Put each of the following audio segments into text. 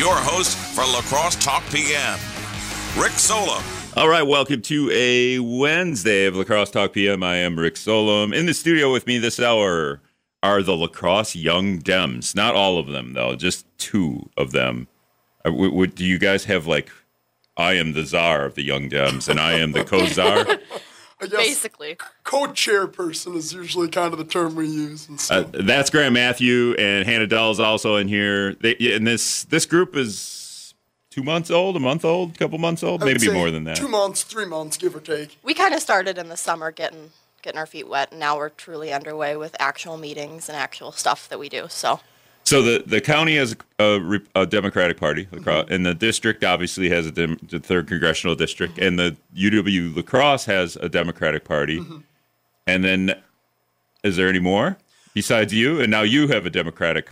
your host for La Crosse Talk PM, Rick Solem. All right, welcome to a Wednesday of La Crosse Talk PM. I am Rick Solem. In the studio with me this hour are the La Crosse Young Dems. Not all of them, though, just two of them. Uh, w- w- do you guys have like, I am the czar of the Young Dems and I am the co czar? I guess Basically. co-chairperson is usually kind of the term we use. And so, Uh, that's Grant Mathu and Hannah Dull is also in here. They, and this this group is two months old, a month old, a couple months old, I would maybe say more than that. Two months, three months, give or take. We kind of started in the summer getting getting our feet wet, and now we're truly underway with actual meetings and actual stuff that we do. So So the, the county has a, a Democratic Party, La Crosse, mm-hmm. and the district obviously has a dem- the third congressional district, mm-hmm. and the UW La Crosse has a Democratic Party. Mm-hmm. And then, is there any more besides you? And now you have a Democratic.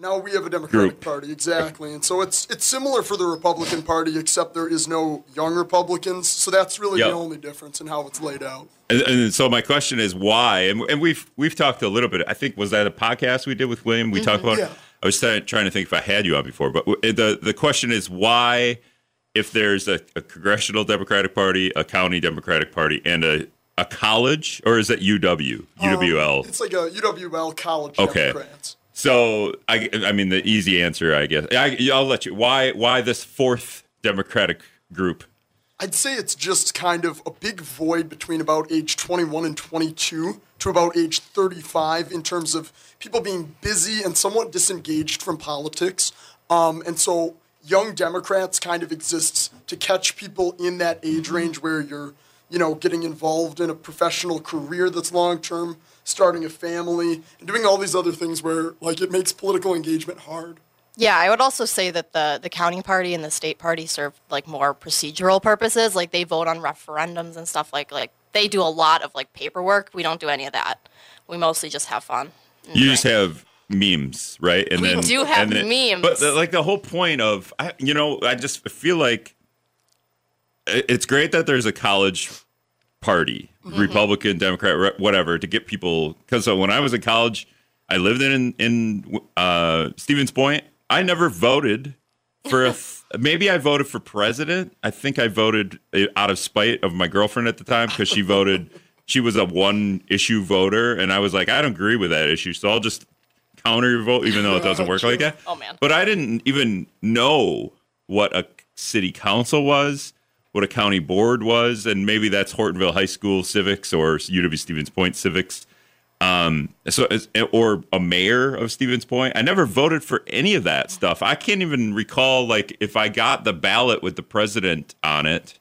Now we have a Democratic Group. Party, exactly, and so it's it's similar for the Republican Party, except there is no young Republicans. So that's really Yep. the only difference in how it's laid out. And, and so my question is why? And, and we've we've talked a little bit. I think was that a podcast we did with William? We talked mm-hmm. about. yeah. I was trying, trying to think if I had you on before, but the the question is why, if there's a, a congressional Democratic Party, a county Democratic Party, and a a college, or is it UW UWL? Um, it's like a UWL college Okay. Democrats. So I I mean the easy answer I guess I, I'll let you. Why why this fourth Democratic group? I'd say it's just kind of a big void between about age 21 and 22 to about age 35 in terms of people being busy and somewhat disengaged from politics. Um, and so young Democrats kind of exists to catch people in that age range where you're, you know, getting involved in a professional career that's long term, starting a family, and doing all these other things where like it makes political engagement hard. yeah, I would also say that the the county party and the state party serve like more procedural purposes. Like they vote on referendums and stuff. Like like they do a lot of like paperwork. We don't do any of that. We mostly just have fun. and You just have memes, right? And then We do have and memes. But the, like the whole point of, I, you know, I just feel like it's great that there's a college party, Mm-hmm. Republican, Democrat, whatever, to get people. Because so when I was in college, I lived in in uh, Stevens Point. I never voted for a. th- maybe I voted for president. I think I voted uh, out of spite of my girlfriend at the time because she voted. She was a one issue voter, and I was like, I don't agree with that issue, so I'll just counter your vote, even though it doesn't work like that. Oh, man. But I didn't even know what a city council was, what a county board was, and maybe that's Hortonville High School civics or UW Stevens Point civics. Um, so or a mayor of Stevens Point. I never voted for any of that stuff. I can't even recall like if I got the ballot with the president on it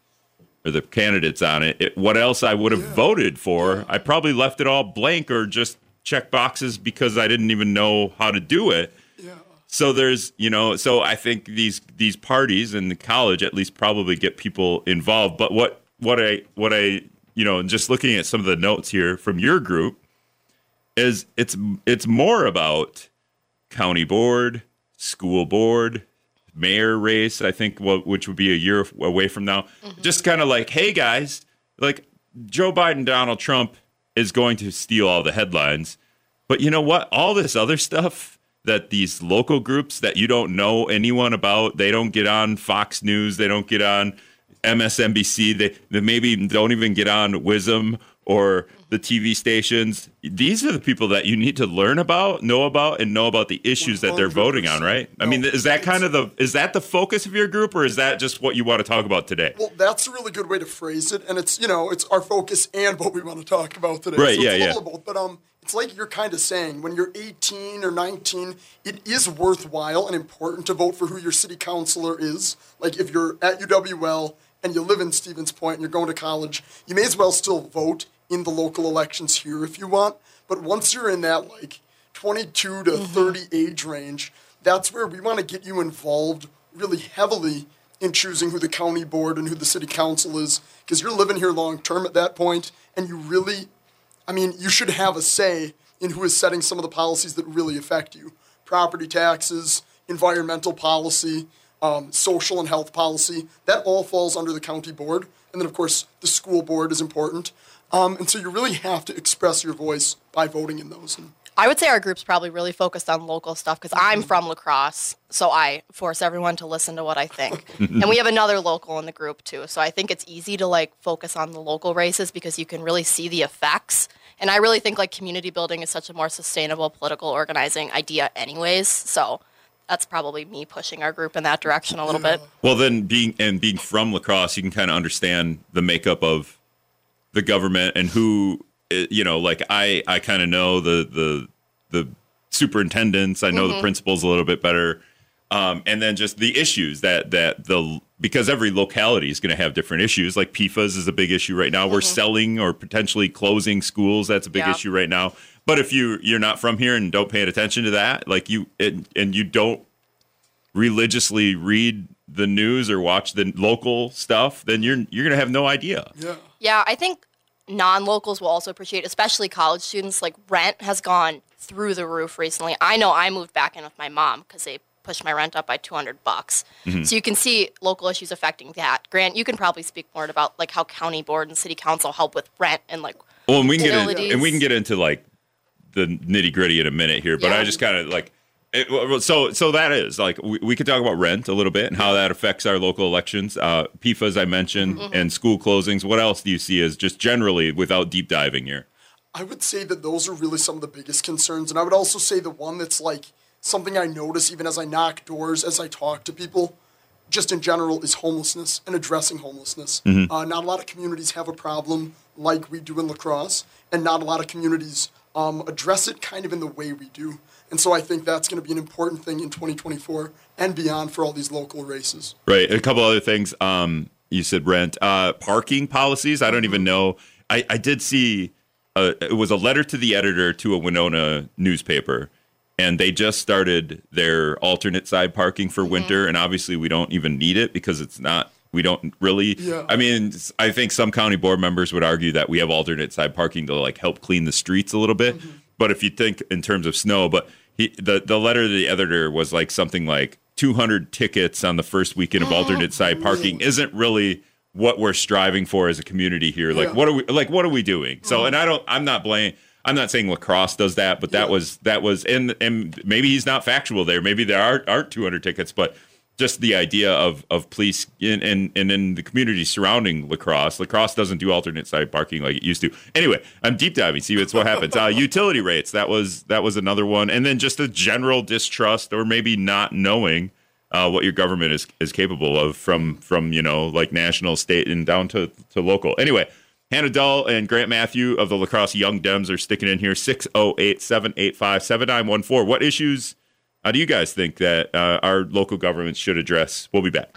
or the candidates on it, it what else I would have voted for. I probably left it all blank or just check boxes because I didn't even know how to do it. So there's, you know, so I think these these parties in the college at least probably get people involved. But what what I what I you know, just looking at some of the notes here from your group is it's it's more about county board, school board, mayor race. I think what which would be a year away from now. Mm-hmm. Just kind of like, hey guys, like Joe Biden, Donald Trump is going to steal all the headlines. But you know what? All this other stuff that these local groups that you don't know anyone about, they don't get on Fox News, they don't get on MSNBC, they, they maybe don't even get on WIZM or the TV stations. These are the people that you need to learn about, know about, and know about the issues that they're voting on, right? I mean, is that kind of the is that the focus of your group, or is that just what you want to talk about today? Well, that's a really good way to phrase it, and it's you know it's our focus and what we want to talk about today. Right, So yeah, it's yeah. both, but um, it's like you're kind of saying when you're 18 or 19, it is worthwhile and important to vote for who your city councilor is. Like if you're at UWL and you live in Stevens Point and you're going to college, you may as well still vote in the local elections here if you want. But once you're in that like 22 to mm-hmm. 30 age range, that's where we want to get you involved really heavily in choosing who the county board and who the city council is because you're living here long term at that point and you really I mean, you should have a say in who is setting some of the policies that really affect you. Property taxes, environmental policy, um, social and health policy, that all falls under the county board. And then, of course, the school board is important. Um, and so you really have to express your voice by voting in those. And I would say our group's probably really focused on local stuff because I'm from La Crosse, so I force everyone to listen to what I think. and we have another local in the group too, so I think it's easy to like focus on the local races because you can really see the effects. And I really think like community building is such a more sustainable political organizing idea, anyways. So that's probably me pushing our group in that direction a little bit. Well, then being and being from La Crosse, you can kind of understand the makeup of the government and who eh, you know. Like I, I kind of know the the the superintendents. I know the principals a little bit better, um, and then just the issues that that the because every locality is going to have different issues. Like PFAS is a big issue right now. We're mm-hmm. selling or potentially closing schools. That's a big Yeah. issue right now. But if you you're not from here and don't pay attention to that, like you and, and you don't religiously read the news or watch the local stuff, then you're you're gonna have no idea. Yeah. Yeah, I think non-locals will also appreciate, especially college students. Like rent has gone through the roof recently. I know I moved back in with my mom because they pushed my rent up by 200 bucks. So you can see local issues affecting that. Grant, you can probably speak more about like how county board and city council help with rent and like Well, and we can get in, Utilities. and we can get into like the nitty gritty in a minute here, but Yeah. I just kind of like. It, so so that is like we, we could talk about rent a little bit and how that affects our local elections uh as I mentioned Mm-hmm. and school closings what else do you see as just generally without deep diving here I would say that those are really some of the biggest concerns. And I would also say the one that's like something I notice even as I knock doors, as I talk to people, just in general, is homelessness and addressing homelessness. Uh, not a lot of communities have a problem like we do in La Crosse, and not a lot of communities um, address it kind of in the way we do. And so I think that's going to be an important thing in 2024 and beyond for all these local races. Right. A couple other things. Um, you said rent, uh, parking policies. I don't even know. I, I did see. Uh, it was a letter to the editor to a Winona newspaper, and they just started their alternate side parking for mm-hmm. winter. And obviously, we don't even need it because it's not. We don't really. Yeah. I mean, I think some county board members would argue that we have alternate side parking to like help clean the streets a little bit. Mm-hmm. But if you think in terms of snow, but he the the letter to the editor was like something like 200 tickets on the first weekend of mm-hmm. alternate side parking isn't really what we're striving for as a community here. Like Yeah. what are we like what are we doing? So and I don't I'm not blaming I'm not saying La Crosse does that, but that Yeah. was that was and and maybe he's not factual there. Maybe there are aren't 200 tickets, but just the idea of of police in and and in the community surrounding La Crosse. Lacrosse doesn't do alternate side parking like it used to. Anyway, I'm deep diving. See what's what happens. Uh, utility rates. That was that was another one, and then just a general distrust or maybe not knowing uh, what your government is is capable of from from you know like national, state, and down to to local. Anyway. Hannah Dull and Grant Mathu of the La Crosse Young Dems are sticking in here 608 785 7914. What issues uh, do you guys think that uh, our local governments should address? We'll be back.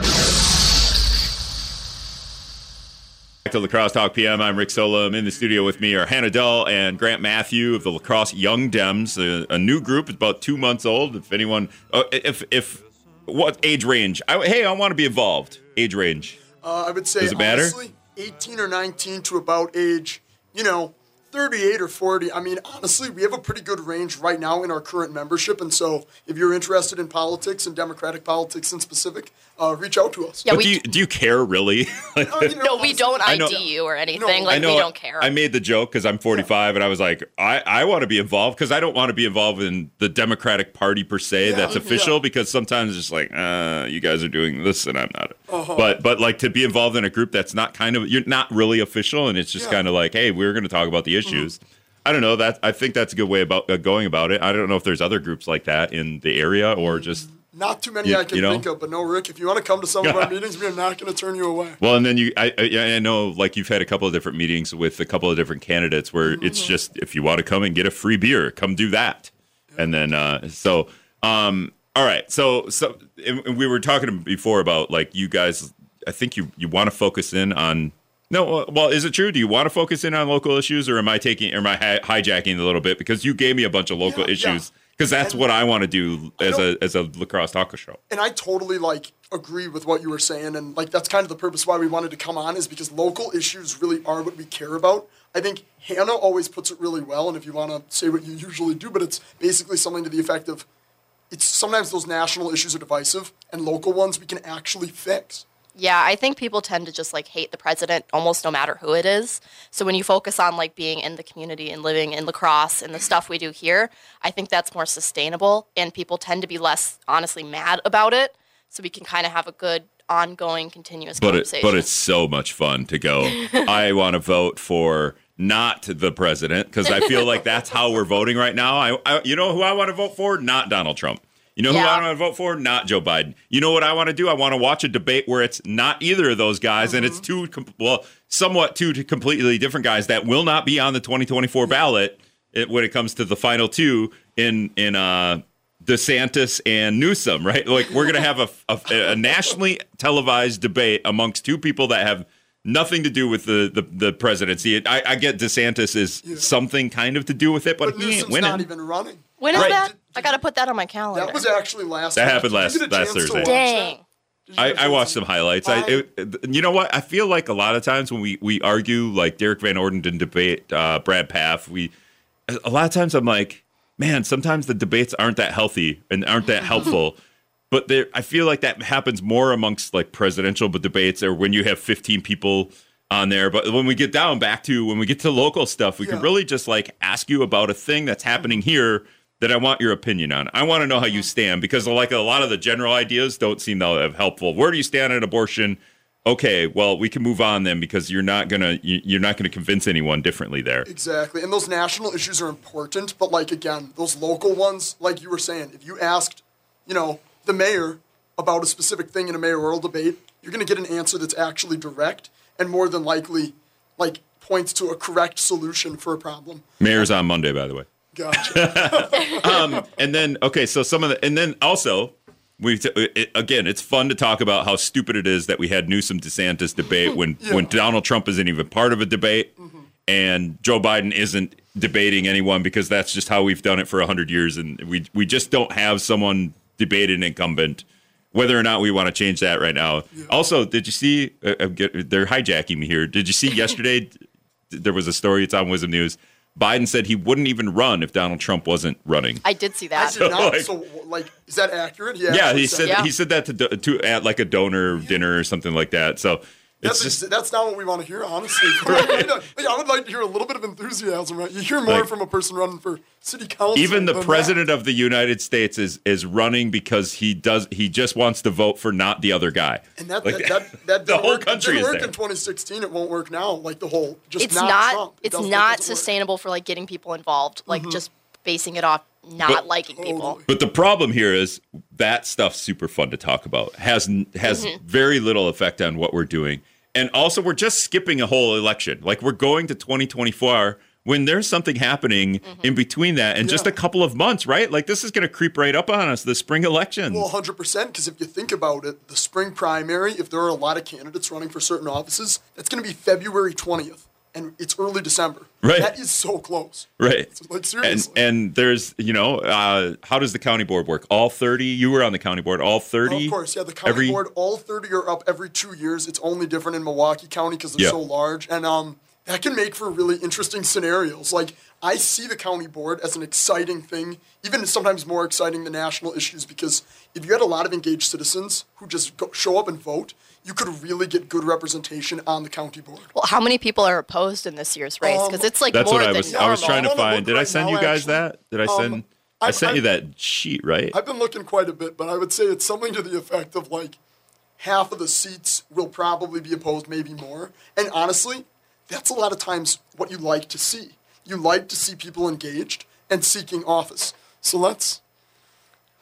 Back to La Crosse Talk PM. I'm Rick Solem. In the studio with me are Hannah Dull and Grant Mathu of the La Crosse Young Dems, a, a new group. It's about two months old. If anyone, uh, if if what age range? I, hey, I want to be involved. Age range. Uh, I would say Does it matter? Honestly, 18 or 19 to about age, you know, 38 or 40. I mean, honestly, we have a pretty good range right now in our current membership. And so if you're interested in politics and democratic politics in specific, uh, reach out to us. Yeah, but we do you do you care really? Like, Uh, you know, no, we don't I know- ID you or anything. No, like I know we don't care. I made the joke because I'm 45 and I was like, I, I want to be involved because I don't want to be involved in the Democratic Party per se Yeah. that's Mhm. official Yeah. because sometimes it's like, uh, you guys are doing this and I'm not. Uh-huh. But but like to be involved in a group that's not kind of you're not really official and it's just Yeah. Mm-hmm. kind of like, hey, we're going to talk about the issues. I don't know that I think that's a good way about uh, going about it. I don't know if there's other groups like that in the area or just Not too many You- I can you know? think of, but no, Rick, if you want to come to some of our meetings, we are not going to turn you away. Well, and then you, I, I, I know, like you've had a couple of different meetings with a couple of different candidates where it's Mm-hmm. just if you want to come and get a free beer, come do that, and then uh, so, um, all right, so so and and we were talking before about like you guys. I think you you want to focus in on. No, uh, well, is it true? Do you want to focus in on local issues, or am I taking, or am I hi- hijacking a little bit because you gave me a bunch of local Yeah, yeah. issues? Because that's And- what I want to do as a as a La Crosse taco show. and I totally like agree with what you were saying, and like that's kind of the purpose why we wanted to come on is because local issues really are what we care about. I think Hannah always puts it really well, and if you want to say what you usually do, but it's basically something to the effect of, it's sometimes those national issues are divisive, and local ones we can actually fix. Yeah, I think people tend to just like hate the president almost no matter who it is. So when you focus on like being in the community and living in La Crosse and the stuff we do here, I think that's more sustainable and people tend to be less honestly mad about it. So we can kind of have a good ongoing continuous But it, conversation. but it's so much fun to go. I want to vote for not the president because I feel like that's how we're voting right now. I, I you know who I want to vote for? Not Donald Trump. You know who Yeah. I want to vote for? Not Joe Biden. You know what I want to do? I want to watch a debate where it's not either of those guys, and it's two com- well, somewhat two to completely different guys that will not be on the 2024 ballot it, when it comes to the final two in in uh DeSantis and Newsom, right? Like we're gonna have a, a, a nationally televised debate amongst two people that have nothing to do with the the, the presidency. I, I get DeSantis is something kind of to do with it, but, But he ain't Newsom's winning. not even running. when is Right. that? I got to put that on my calendar. That was actually last. That week. happened Did you last- get a last chance to Thursday. watch Dang. that? Did you I, get a I chance watched to- some highlights. I, it, you know what? I feel like a lot of times when we, we argue, like Derrick Van Orden didn't debate uh, Brad Pfaff, we a lot of times I'm like, man, sometimes the debates aren't that healthy and aren't that helpful. but there, I feel like that happens more amongst like presidential debates or when you have 15 people on there. But when we get down back to when we get to local stuff, we can really just like ask you about a thing that's happening here that I want your opinion on. I want to know how you uh-huh. stand because like a lot of the general ideas don't seem that helpful. Where do you stand on abortion? Okay, well, we can move on then because you're not gonna you- you're not gonna convince anyone differently there. Exactly. And those national issues are important, but like again, those local ones, like you were saying, if you asked, you know, the mayor about a specific thing in a mayoral debate, you're going to get an answer that's actually direct and more than likely like points to a correct solution for a problem. Mayor's on Monday, by the way. Gotcha. And then okay, so some of the and then also we t- it, again, it's fun to talk about how stupid it is that we had Newsom DeSantis debate when when Donald Trump isn't even part of a debate and Joe Biden isn't debating anyone because that's just how we've done it for 100 years and we we just don't have someone debate an incumbent whether or not we want to change that right now. Also, did you see uh, uh, get, they're hijacking me here. Did you see yesterday there was a story it's on WIZM News. Biden said he wouldn't even run if Donald Trump wasn't running. I did see I that. did not. like- so, like, is that accurate? Yeah, actually he said Yeah. he said that to to at like a donor dinner or something like that. So it's That's, just ex- that's not what we want to hear, honestly. Like, I would like to hear a little bit of enthusiasm. Right? You hear more Like- from a person running for city council. even the than that. president of the United States is is running because he does he just wants to vote for not the other guy. And that, Like, that, that, that the whole work, country it is didn't work there. in 2016. It won't work now. Like the whole, just it's not, not. Trump. It it's doesn't- it not doesn't work. sustainable for like getting people involved. Like just basing it off not But- liking people. Totally. But the problem here is that stuff's super fun to talk about. Has has Mm-hmm. very little effect on what we're doing. And also we're just skipping a whole election. Like we're going to 2024 when there's something happening Mm-hmm. in between that in just a couple of months, right? Like this is going to creep right up on us the spring elections. Well, 100%, because if you think about it, the spring primary, if there are a lot of candidates running for certain offices, that's going to be February 20th. And it's early December. Right. That is so close. Right. Like, And seriously. and there's you know uh, how does the county board work? All thirty. You were on the county board. All thirty. Oh, of course, yeah. The county every- board, all 30 are up every two years. It's only different in Milwaukee County because they're Yeah. so large. And um, that can make for really interesting scenarios. Like, I see the county board as an exciting thing, even sometimes more exciting than national issues, because if you had a lot of engaged citizens who just go, show up and vote, you could really get good representation on the county board. Well, how many people are opposed in this year's race? Because Um, it's like That's more what I than was. normal. I was trying to I wanna find. look Did I send now, you guys actually. that? Did I Um, send? I I- sent I- you that sheet, right? I've been looking quite a bit, but I would say it's something to the effect of like half of the seats will probably be opposed, maybe more. And honestly, that's a lot of times what you like to see. You like to see people engaged and seeking office. So let's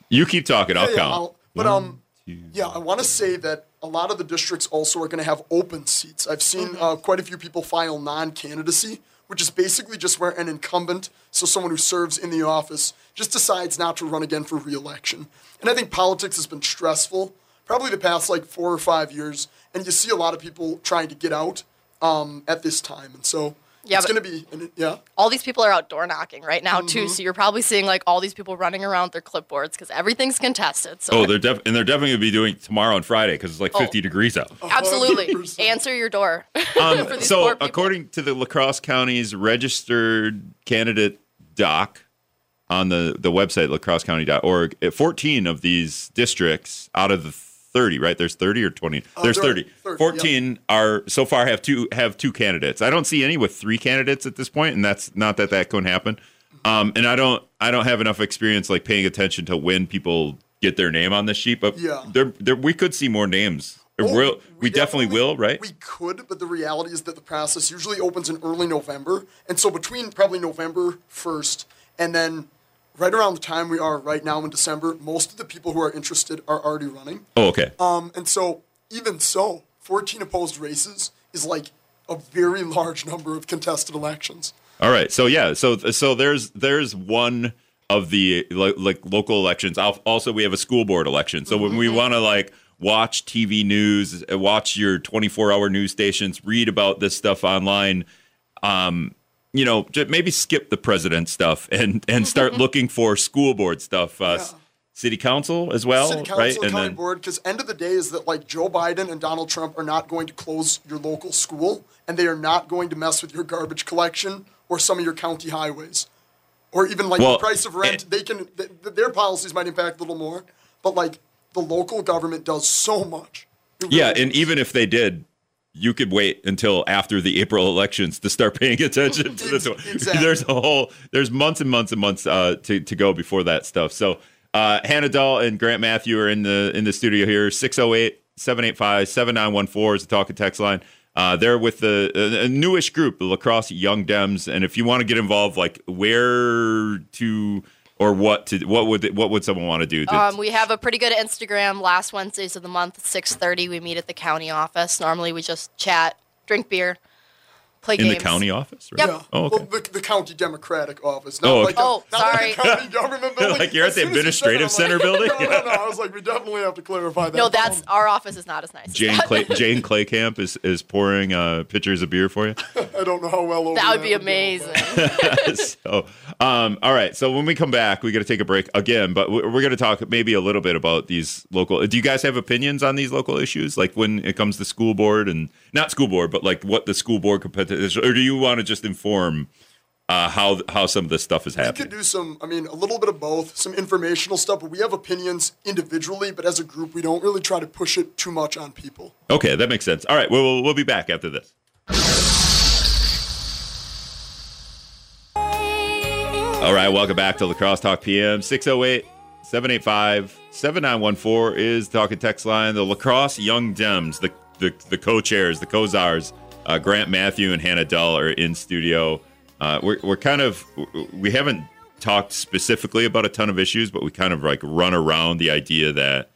you keep talking. I'll yeah, yeah, count. I'll- but um, yeah, I want to say that a lot of the districts also are going to have open seats. I've seen uh, quite a few people file non-candidacy, which is basically just where an incumbent, so someone who serves in the office, just decides not to run again for re-election. And I think politics has been stressful, probably the past like four or five years, and you see a lot of people trying to get out um, at this time, and so Yeah, it's going to be, and it- yeah. all these people are out door knocking right now Mm-hmm. too. So you're probably seeing like all these people running around with their clipboards because everything's contested. So oh, they're def- and they're definitely gonna be doing tomorrow and Friday because it's like Oh. 50 degrees out. absolutely 100%. answer your door. Um, for these so, poor according to the La Crosse County's registered candidate doc on the, the website, lacrossecounty.org, eh, 14 of these districts out of the 30, right? There's 30 or 20. There's there are 30. 30, 14 are so far have two have two candidates. I don't see any with three candidates at this point, and that's not that that can happen. Um, and I don't I don't have enough experience like paying attention to when people get their name on the sheet, but Yeah. there, there we could see more names. Oh, will- we, definitely, will, right? We could, but the reality is that the process usually opens in early November. And so between probably November 1st and then right around the time we are right now in December, most of the people who are interested are already running. oh, okay. Um, and so even so, 14 opposed races is like a very large number of contested elections. All right. So yeah. So so there's there's one of the like, like local elections. Also, we have a school board election. So when we want to like watch TV news, watch your 24 hour news stations, read about this stuff online, um, you know, maybe skip the president stuff and and start looking for school board stuff. Uh, s- City council as well, City council, right? and county board, because end of the day is that like Joe Biden and Donald Trump are not going to close your local school, and they are not going to mess with your garbage collection or some of your county highways, or even like Well, the price of rent. eh. they can th- th- their policies might impact a little more, but like the local government does so much. It Yeah, really and even if they did, you could wait until after the April elections to start paying attention to this. one. Exactly. There's a whole there's months and months and months uh, to to go before that stuff. So uh, Hannah Dull and Grant Mathu are in the in the studio here. 608-785-7914 is the talk and text line. Uh, they're with the a, a newish group, the La Crosse Young Dems, and if you want to get involved, like where to or what to what would what would someone want to do? To, Um, we have a pretty good Instagram. Last Wednesdays of the month, six thirty. We meet at the county office. Normally, we just chat, drink beer, play in games. the county office, right? Yep. Yeah. Oh, okay. Well, the, the county Democratic office. Not Oh, like okay. a, Oh, not like sorry. a county government building. Like you're at the soon as you said it, administrative I'm center like, building? No, no, no. I was like, we definitely have to clarify that. No, that's our office is not as nice. Jane that. Clay, Jane Klekamp is is pouring uh, pitchers of beer for you. I don't know how well over that would be amazing. so, um, all right. So when we come back, we got to take a break again, but we're, we're going to talk maybe a little bit about these local. Do you guys have opinions on these local issues, like when it comes to school board and not school board, but like what the school board competitive, or do you want to just inform uh, how how some of this stuff is happening? We could do some, I mean, a little bit of both, some informational stuff, but we have opinions individually, but as a group, we don't really try to push it too much on people. Okay, that makes sense. All right, we'll we'll, we'll be back after this. All right, welcome back to La Crosse Talk PM. 608 785 7914 is the talking text line. The La Crosse Young Dems, the, the, the co chairs, the co czars, uh, Grant Mathu and Hannah Dull are in studio. Uh, we're, we're kind of, we haven't talked specifically about a ton of issues, but we kind of like run around the idea that,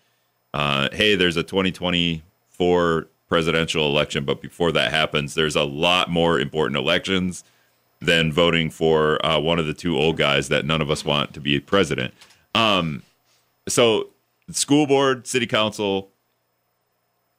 uh, hey, there's a 2024 presidential election, but before that happens, there's a lot more important elections than voting for uh, one of the two old guys that none of us want to be president. Um, so, school board, city council,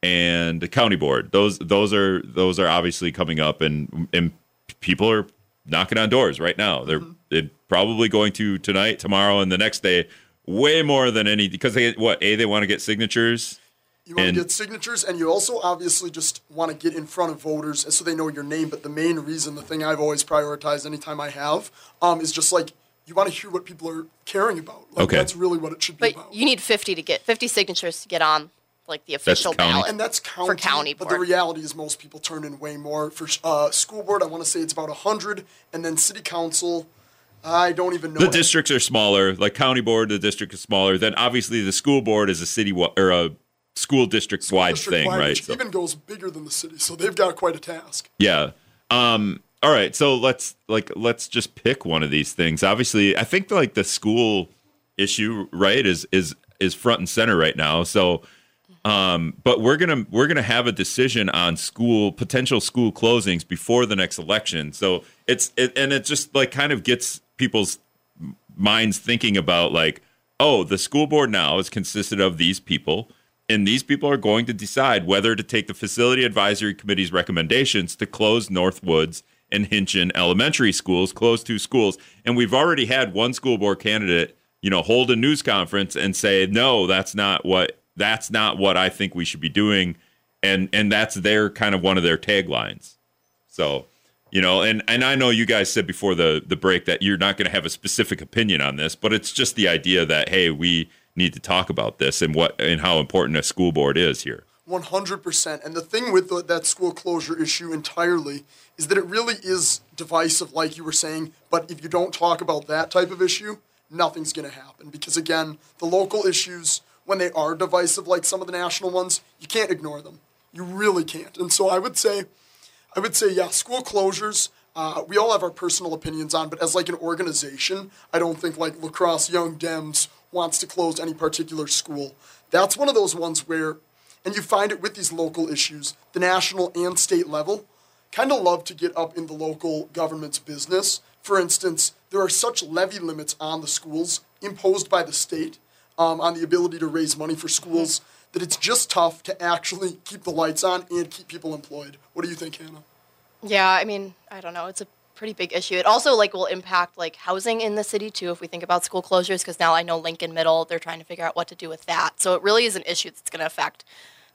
and the county board those those are those are obviously coming up, and and people are knocking on doors right now. They're, they're probably going to tonight, tomorrow, and the next day. Way more than any because they what a they want to get signatures. You want And- to get signatures, and you also obviously just want to get in front of voters so they know your name. But the main reason, the thing I've always prioritized anytime I have, um, is just like you want to hear what people are caring about. Like, Okay. That's really what it should be But about. you need fifty to get fifty signatures to get on like the official county. ballot. and that's county, for county board. But the reality is, most people turn in way more. For uh, school board, I want to say it's about hundred, and then city council, I don't even know. The districts are smaller, like county board. The district is smaller. Then obviously the school board is a city wa- or a school district wide thing, wide, right? So- even goes bigger than the city, so they've got quite a task. Yeah. Um all right, so let's like let's just pick one of these things. Obviously, I think like the school issue, right, is is is front and center right now. So um but we're to we're to have a decision on school potential school closings before the next election. So it's it, and it just like kind of gets people's minds thinking about like, oh, the school board now is consisted of these people, and these people are going to decide whether to take the facility advisory committee's recommendations to close Northwoods and Hintgen elementary schools, close two schools. And we've already had one school board candidate, you know, hold a news conference and say, no, that's not what that's not what I think we should be doing. And and that's their kind of one of their taglines. So, you know, and and I know you guys said before the the break that you're not going to have a specific opinion on this, but it's just the idea that hey, we need to talk about this and what and how important a school board is here. 100%. And the thing with the, that school closure issue entirely is that it really is divisive, like you were saying. But if you don't talk about that type of issue, nothing's going to happen. Because again, the local issues, when they are divisive, like some of the national ones, you can't ignore them. You really can't. And so I would say, I would say, yeah, school closures. Uh, we all have our personal opinions on, but as like an organization, I don't think like La Crosse Young Dems wants to close any particular school. That's one of those ones where and you find it with these local issues, the national and state level, kind of love to get up in the local government's business. For instance, there are such levy limits on the schools imposed by the state um, on the ability to raise money for schools that it's just tough to actually keep the lights on and keep people employed. What do you think, Hannah? Yeah, I mean, I don't know. It's a pretty big issue. It also like will impact like housing in the city too if we think about school closures because now I know Lincoln Middle, they're trying to figure out what to do with that. So it really is an issue that's going to affect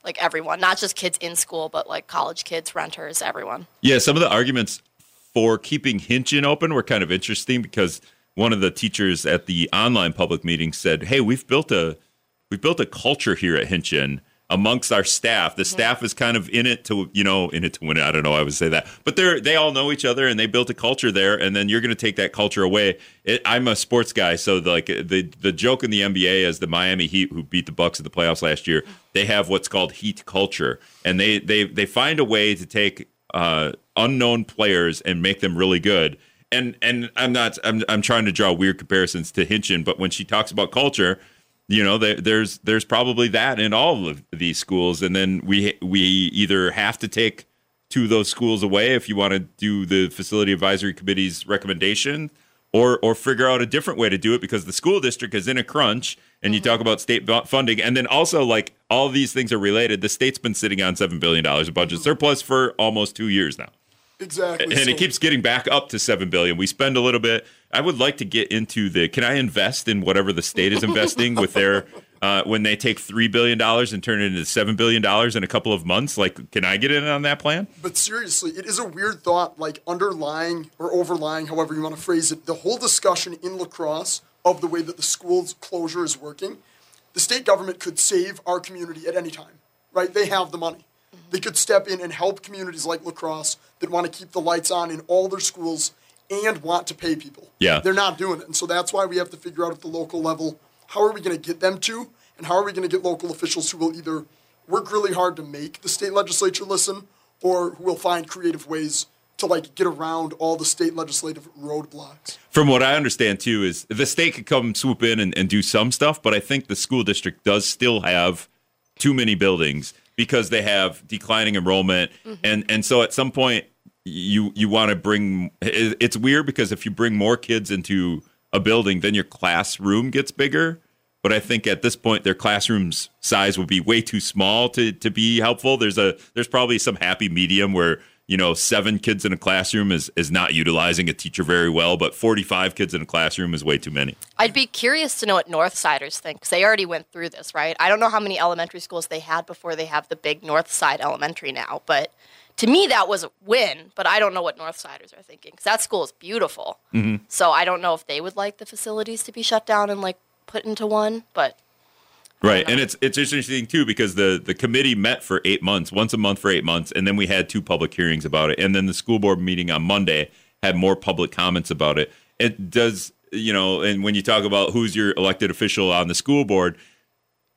like everyone, not just kids in school, but like college kids, renters, everyone. Yeah, some of the arguments for keeping Hintgen open were kind of interesting because one of the teachers at the online public meeting said, "Hey, we've built a we've built a culture here at Hintgen amongst our staff. The mm-hmm. staff is kind of in it to, you know, in it to win it. I don't know. I would say that, but they're they all know each other and they built a culture there. And then you're going to take that culture away. It, I'm a sports guy, so the, like the the joke in the NBA is the Miami Heat who beat the Bucks in the playoffs last year. They have what's called Heat culture, and they they they find a way to take uh, unknown players and make them really good. And and I'm not I'm I'm trying to draw weird comparisons to Hintgen, but when she talks about culture you know there's there's probably that in all of these schools. And then we we either have to take two of those schools away if you want to do the facility advisory committee's recommendation or or figure out a different way to do it because the school district is in a crunch and you talk about state funding. And then also like all these things are related. The state's been sitting on 7 billion dollars of budget mm-hmm. surplus for almost 2 years now Exactly. And so. it keeps getting back up to 7 billion. We spend a little bit. I would like to get into the can I invest in whatever the state is investing with their uh, when they take three billion dollars and turn it into seven billion dollars in a couple of months. Like, can I get in on that plan? But seriously, it is a weird thought. Like underlying or overlying, however you want to phrase it, the whole discussion in La Crosse of the way that the school's closure is working. The state government could save our community at any time, right? They have the money. They could step in and help communities like La Crosse that want to keep the lights on in all their schools and want to pay people. Yeah. They're not doing it. And so that's why we have to figure out at the local level how are we going to get them to and how are we going to get local officials who will either work really hard to make the state legislature listen or who will find creative ways to like get around all the state legislative roadblocks. From what I understand too is the state could come swoop in and, and do some stuff, but I think the school district does still have too many buildings because they have declining enrollment mm-hmm. and and so at some point you you want to bring it's weird because if you bring more kids into a building then your classroom gets bigger but I think at this point their classrooms size would be way too small to to be helpful there's a there's probably some happy medium where you know, seven kids in a classroom is, is not utilizing a teacher very well, but 45 kids in a classroom is way too many. I'd be curious to know what Northsiders think because they already went through this, right? I don't know how many elementary schools they had before they have the big Northside Elementary now, but to me that was a win. But I don't know what Northsiders are thinking because that school is beautiful. Mm-hmm. So I don't know if they would like the facilities to be shut down and like put into one, but Right, and it's it's interesting too because the the committee met for eight months, once a month for eight months, and then we had two public hearings about it, and then the school board meeting on Monday had more public comments about it. It does, you know, and when you talk about who's your elected official on the school board,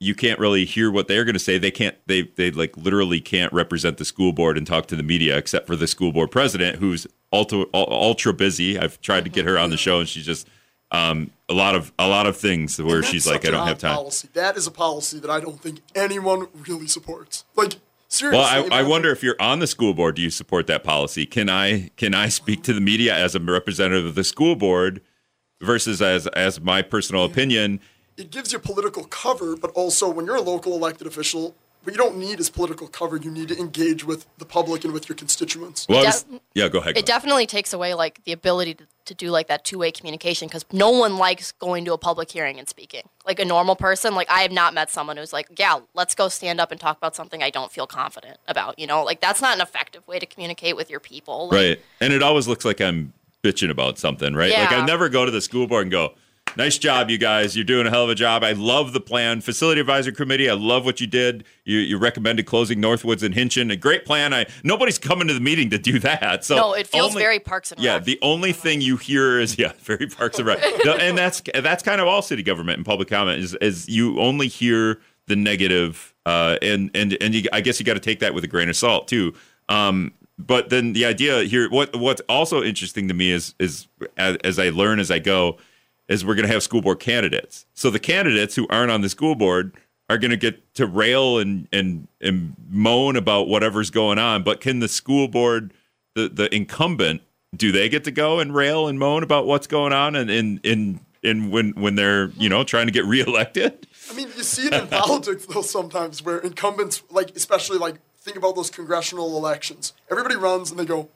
you can't really hear what they're going to say. They can't. They they like literally can't represent the school board and talk to the media except for the school board president, who's ultra ultra busy. I've tried to get her on the show, and she's just um, a lot of a lot of things where she's like, I don't have time. Policy. That is a policy that I don't think anyone really supports. Like seriously. Well, I, I wonder if you're on the school board, do you support that policy? Can I can I speak to the media as a representative of the school board versus as as my personal opinion? It gives you political cover, but also when you're a local elected official, what you don't need is political cover. You need to engage with the public and with your constituents. Well, de- yeah, go ahead. It definitely takes away like the ability to, to do like that two way communication because no one likes going to a public hearing and speaking. Like a normal person, like I have not met someone who's like, yeah, let's go stand up and talk about something I don't feel confident about. You know, like that's not an effective way to communicate with your people. Like, right, and it always looks like I'm bitching about something, right? Yeah. Like I never go to the school board and go nice job, you guys. You're doing a hell of a job. I love the plan. Facility Advisory Committee, I love what you did. You, you recommended closing Northwoods and Hintgen. A great plan. I nobody's coming to the meeting to do that. So No, it feels only- very Parks and Yeah, Rec. the only thing you hear is yeah, very Parks and Rec, and that's that's kind of all city government and public comment is is you only hear the negative, uh, and and and you, I guess you got to take that with a grain of salt too. Um, but then the idea here, what what's also interesting to me is is as, as I learn as I go, is we're going to have school board candidates. So the candidates who aren't on the school board are going to get to rail and and and moan about whatever's going on. But can the school board, the the incumbent, do they get to go and rail and moan about what's going on and in in in when when they're you know trying to get reelected? I mean, you see it in politics though sometimes where incumbents, like especially like think about those congressional elections. Everybody runs and they go,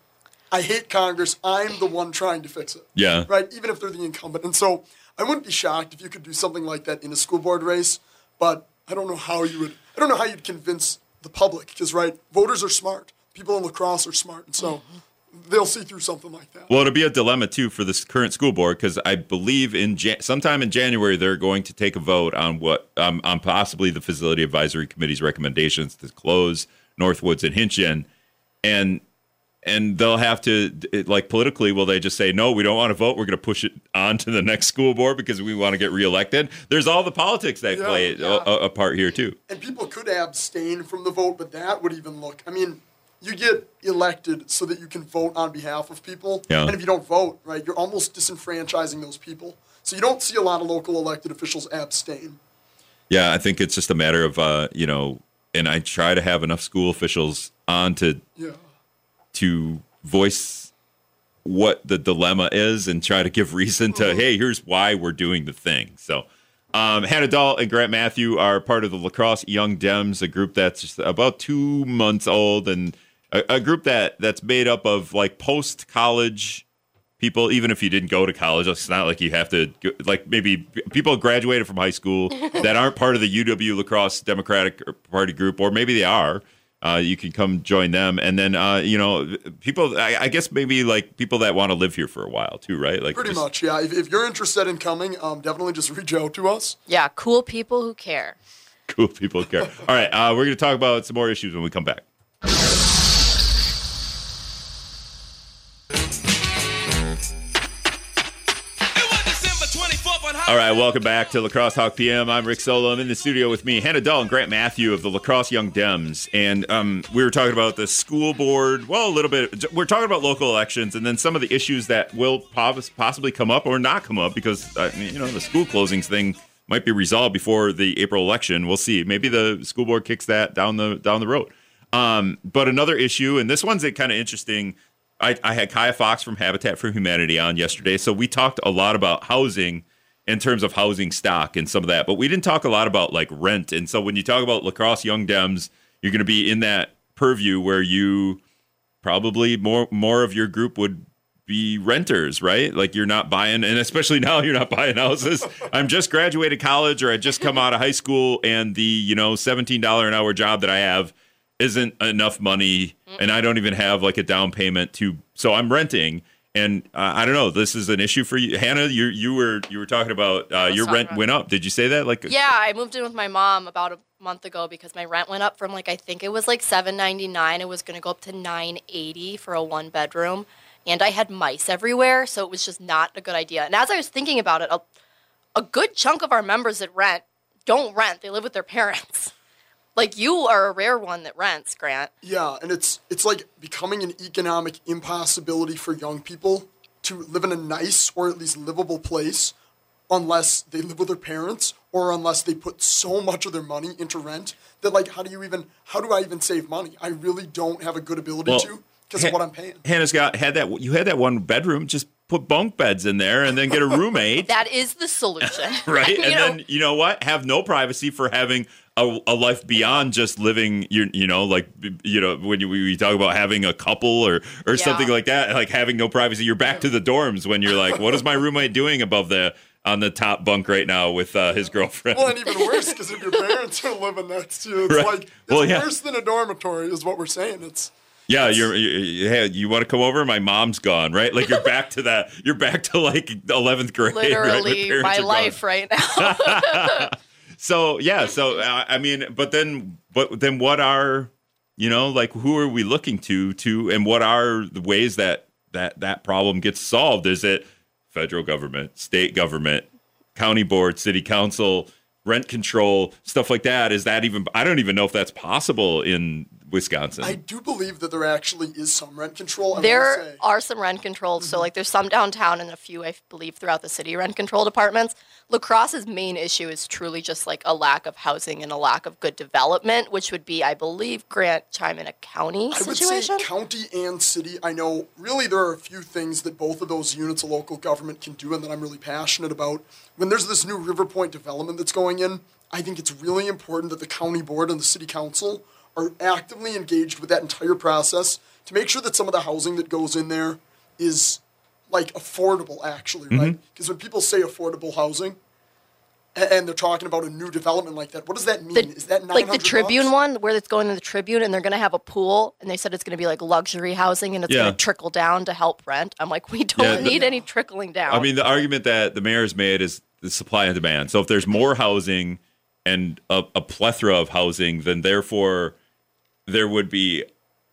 "I hate Congress. I'm the one trying to fix it." Yeah. Right. Even if they're the incumbent, and so I wouldn't be shocked if you could do something like that in a school board race. But I don't know how you would. I don't know how you'd convince the public because right, voters are smart. People in La Crosse are smart, and so they'll see through something like that. Well, it'll be a dilemma too for this current school board because I believe in Jan- sometime in January they're going to take a vote on what um, on possibly the facility advisory committee's recommendations to close Northwoods and Hintgen, and and they'll have to it, like politically will they just say no we don't want to vote we're going to push it on to the next school board because we want to get reelected there's all the politics that Yeah, play yeah. A, a part here too and people could abstain from the vote, but that would even look. I mean, you get elected so that you can vote on behalf of people, Yeah. and if you don't vote, right, you're almost disenfranchising those people. So you don't see a lot of local elected officials abstain. Yeah, I think it's just a matter of uh, you know, and I try to have enough school officials on to Yeah. To voice what the dilemma is and try to give reason to hey, here's why we're doing the thing. So. Um, Hannah Dull and Grant Mathu are part of the La Crosse Young Dems, a group that's just about two months old, and a, a group that that's made up of like post college people. Even if you didn't go to college, it's not like you have to like maybe people graduated from high school that aren't part of the UW La Crosse Democratic Party group, or maybe they are. Uh, you can come join them, and then uh, you know people. I, I guess maybe like people that want to live here for a while too, right? Like Pretty just- much, yeah. If, if you're interested in coming, um, definitely just reach out to us. Yeah, cool people who care. cool people care. All right, uh, we're going to talk about some more issues when we come back. All right, welcome back to La Crosse Talk PM. I'm Rick Solem. I'm in the studio with me, Hannah Dull and Grant Mathu of the La Crosse Young Dems. And um, we were talking about the school board. Well, a little bit. We're talking about local elections and then some of the issues that will possibly come up or not come up because, uh, you know, the school closings thing might be resolved before the April election. We'll see. Maybe the school board kicks that down the down the road. Um, but another issue, and this one's kind of interesting. I, I had Kaya Fox from Habitat for Humanity on yesterday, so we talked a lot about housing in terms of housing stock and some of that, but we didn't talk a lot about like rent. And so when you talk about La Crosse young Dems, you're going to be in that purview where you probably more more of your group would be renters, right? Like you're not buying, and especially now you're not buying houses. I'm just graduated college or I just come out of high school, and the you know seventeen dollar an hour job that I have isn't enough money, and I don't even have like a down payment to. So I'm renting, and uh, I don't know. This is an issue for you, Hannah. You you were you were talking about uh, your rent about- went up. Did you say that? Like Yeah, I moved in with my mom about a month ago because my rent went up from like I think it was like seven ninety nine. It was gonna go up to nine eighty for a one bedroom, and I had mice everywhere, so it was just not a good idea. And as I was thinking about it, a, a good chunk of our members that rent don't rent; they live with their parents. Like you are a rare one that rents, Grant. Yeah, and it's it's like becoming an economic impossibility for young people to live in a nice or at least livable place unless they live with their parents or unless they put so much of their money into rent that like how do you even how do I even save money? I really don't have a good ability Well, to because of what I'm paying. Hannah's got had that. You had that one bedroom. Just put bunk beds in there, and then get a roommate. That is the solution, right? You and know, then you know what? Have no privacy for having a, a life beyond just living. You you know, like you know when you, we talk about having a couple or or something like that, like having no privacy. You're back to the dorms when you're like, what is my roommate doing above the on the top bunk right now with uh, his girlfriend? Well, and even worse because if your parents are living next to you, it's Right. like it's Well, yeah. worse than a dormitory, is what we're saying. It's Yeah, you're, you hey, you want to come over? My mom's gone, right? Like you're back to that. You're back to like eleventh grade. right? Literally, parents my are gone. life right now. So yeah, so uh, I mean, but then, but then, what are you know, like who are we looking to to, and what are the ways that that that problem gets solved? Is it federal government, state government, county board, city council, rent control, stuff like that? Is that even? I don't even know if that's possible in Wisconsin. I do believe that there actually is some rent control. I there say. are some rent controls. Mm-hmm. So, like, there's some downtown and a few, I believe, throughout the city rent control departments. La Crosse's main issue is truly just like a lack of housing and a lack of good development, which would be, I believe, Grant chime in a county I would situation. say county and city. I know really there are a few things that both of those units of local government can do and that I'm really passionate about. When there's this new River Point development that's going in, I think it's really important that the county board and the city council are actively engaged with that entire process to make sure that some of the housing that goes in there is like affordable actually, right? Mm-hmm. Because when people say affordable housing and they're talking about a new development like that, what does that mean? The- is that like the Tribune bucks? one, where it's going to the Tribune, and they're going to have a pool, and they said it's going to be like luxury housing, and it's Yeah. going to trickle down to help rent. I'm like, we don't Yeah, the- need any trickling down. I mean, the argument that the mayor's made is the supply and demand. So if there's more housing and a, a plethora of housing, then therefore there would be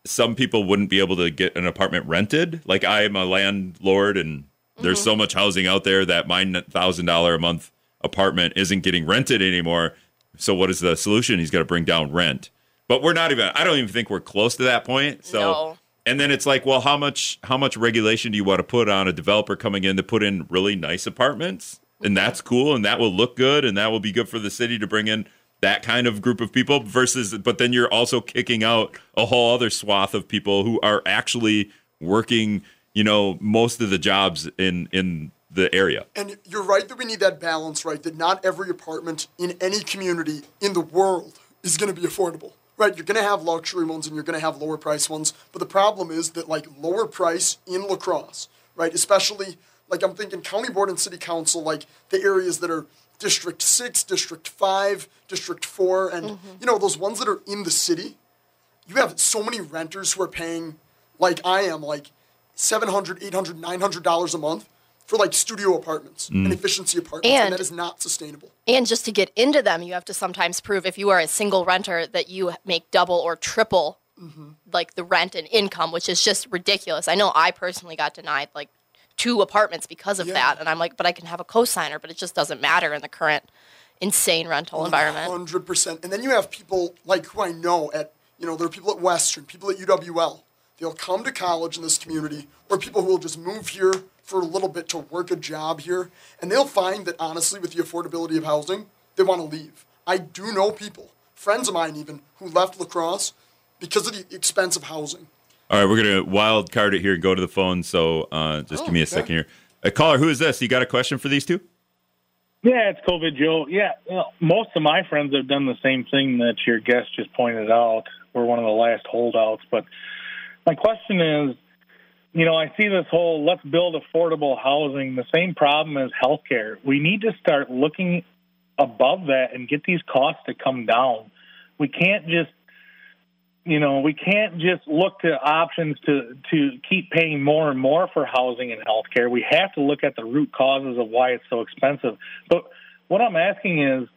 some people wouldn't be able to get an apartment rented. Like I am a landlord, and there's so mm-hmm. much housing out there that my thousand dollar a month apartment isn't getting rented anymore. So what is the solution? He's got to bring down rent. But we're not even. I don't even think we're close to that point. So. No. And then it's like, well, how much how much regulation do you want to put on a developer coming in to put in really nice apartments? And mm-hmm. that's cool and that will look good and that will be good for the city to bring in that kind of group of people versus but then you're also kicking out a whole other swath of people who are actually working, you know, most of the jobs in in the area. And you're right that we need that balance, right? That not every apartment in any community in the world is going to be affordable, right? You're going to have luxury ones and you're going to have lower price ones. But the problem is that, like, lower price in La Crosse, right? Especially, like, I'm thinking county board and city council, like, the areas that are District 6, District 5, District 4, and, mm-hmm. you know, those ones that are in the city you have so many renters who are paying like I am like 700 800 900 dollars a month for like studio apartments mm. and efficiency apartments and, And- that is not sustainable. And just to get into them, you have to sometimes prove if you are a single renter that you make double or triple mm-hmm. like the rent and income, which is just ridiculous. I know I personally got denied like two apartments because of Yeah. that, and I'm like, but I can have a cosigner, but it just doesn't matter in the current insane rental environment. 100% and then you have people like who I know at you know there are people at Western people at UWL they'll come to college in this community or people who will just move here for a little bit to work a job here. And they'll find that honestly with the affordability of housing they want to leave. I do know people friends of mine even who left La Crosse because of the expense of housing All right, we're gonna wild card it here and go to the phone. So uh, just give me a okay. second here. A caller, who is this? You got a question for these two? Yeah, it's COVID, Joe. Yeah, you know, most of my friends have done the same thing that your guest just pointed out. We're one of the last holdouts. But my question is, you know, I see this whole let's build affordable housing, the same problem as healthcare. We need to start looking above that and get these costs to come down. We can't just you know, we can't just look to options to to keep paying more and more for housing and healthcare. We have to look at the root causes of why it's so expensive. But what I'm asking is,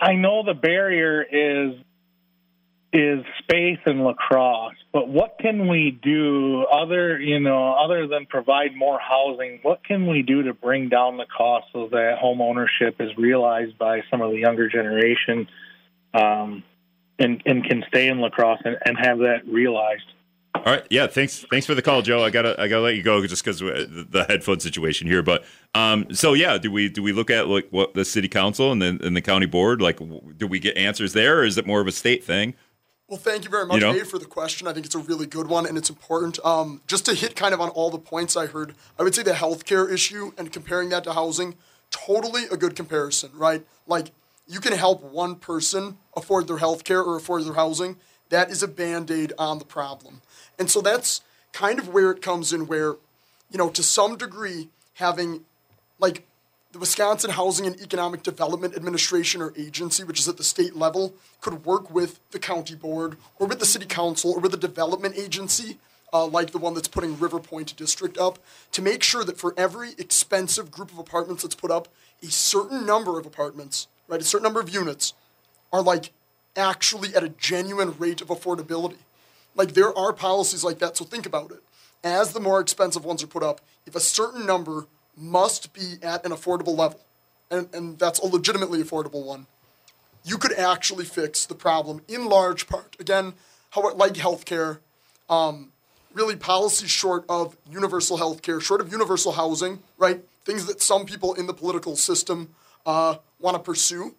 I know the barrier is is space and La Crosse, but what can we do other, you know, other than provide more housing? What can we do to bring down the cost so that home ownership is realized by some of the younger generation? Um, and, and can stay in La Crosse and, and have that realized. All right, yeah. Thanks, thanks for the call, Joe. I gotta, I gotta let you go just because the, the headphone situation here. But um, so yeah, do we do we look at like what the city council and then and the county board? Like, do we get answers there, or is it more of a state thing? Well, thank you very much, You know? Dave, for the question. I think it's a really good one and it's important. Um, just to hit kind of on all the points I heard, I would say the healthcare issue and comparing that to housing, totally a good comparison, right? Like, you can help one person afford their healthcare or afford their housing. That is a band aid on the problem. And so that's kind of where it comes in, where, you know, to some degree, having like the Wisconsin Housing and Economic Development Administration or agency, which is at the state level, could work with the county board or with the city council or with a development agency uh, like the one that's putting River Point District up to make sure that for every expensive group of apartments that's put up, a certain number of apartments, right, a certain number of units are like actually at a genuine rate of affordability. Like there are policies like that, so think about it. As the more expensive ones are put up, if a certain number must be at an affordable level, and, and that's a legitimately affordable one, you could actually fix the problem in large part. Again, how like healthcare, um, really policies short of universal healthcare, short of universal housing, right? Things that some people in the political system uh, want to pursue.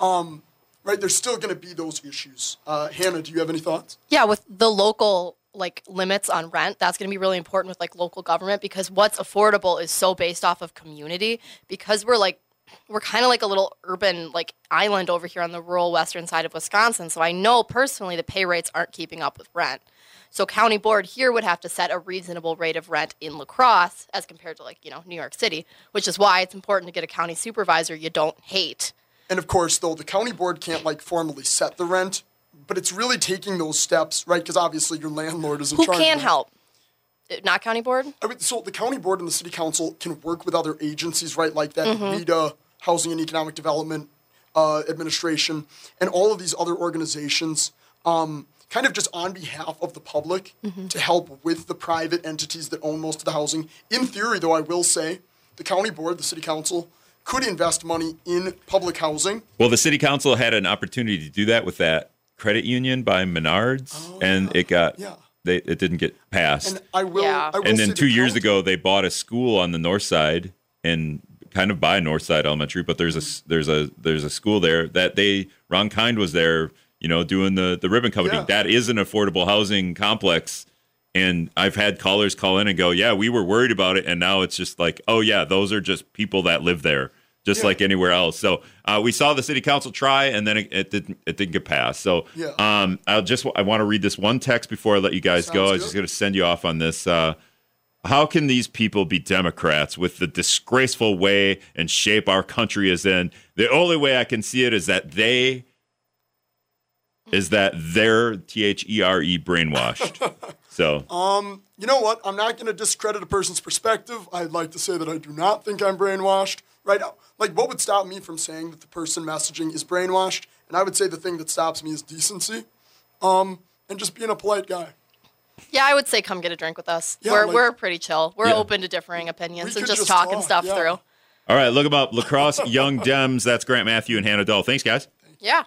Um, right? There's still going to be those issues. Uh, Hannah, do you have any thoughts? Yeah, with the local like limits on rent, that's going to be really important with like local government because what's affordable is so based off of community because we're like we're kind of like a little urban like island over here on the rural western side of Wisconsin. So I know personally the pay rates aren't keeping up with rent. So county board here would have to set a reasonable rate of rent in La Crosse as compared to like, you know, New York City, which is why it's important to get a county supervisor you don't hate. And of course, though, the county board can't like formally set the rent, but it's really taking those steps, right? Because obviously your landlord is in Who charge. can of help? Uh, Not county board? I mean, so the county board and the city council can work with other agencies, right? Like that Mm-hmm. Housing and Economic Development uh, Administration, and all of these other organizations, um, kind of just on behalf of the public Mm-hmm. to help with the private entities that own most of the housing. In theory, though, I will say the county board, the city council, could invest money in public housing. Well, the city council had an opportunity to do that with that credit union by Menards, and it got yeah. they it didn't get passed. And I will. Yeah. I will and say then the two years county- ago, they bought a school on the north side and kind of by North Side Elementary, but there's a there's a there's a school there that they Ron Kind was there, you know, doing the the ribbon cutting. Yeah. That is an affordable housing complex. And I've had callers call in and go, "Yeah, we were worried about it, and now it's just like, oh yeah, those are just people that live there, just Yeah. like anywhere else." So uh, we saw the city council try, and then it, it didn't it didn't get passed. So Yeah. um, I'll just I want to read this one text before I let you guys go. Sounds I was just going to send you off on this. Uh, how can these people be Democrats with the disgraceful way and shape our country is in? The only way I can see it is that they is that they're T H E R E brainwashed. So um, You know what? I'm not going to discredit a person's perspective. I'd like to say that I do not think I'm brainwashed. Right? now. Like, what would stop me from saying that the person messaging is brainwashed? And I would say the thing that stops me is decency, um, and just being a polite guy. Yeah, I would say come get a drink with us. Yeah, we're like- we're pretty chill. We're Yeah. open to differing opinions We and just, just talking talk, stuff yeah. through. all right, look them up. La Crosse Young Dems. That's Grant Mathu and Hannah Dull. Thanks, guys. Yeah.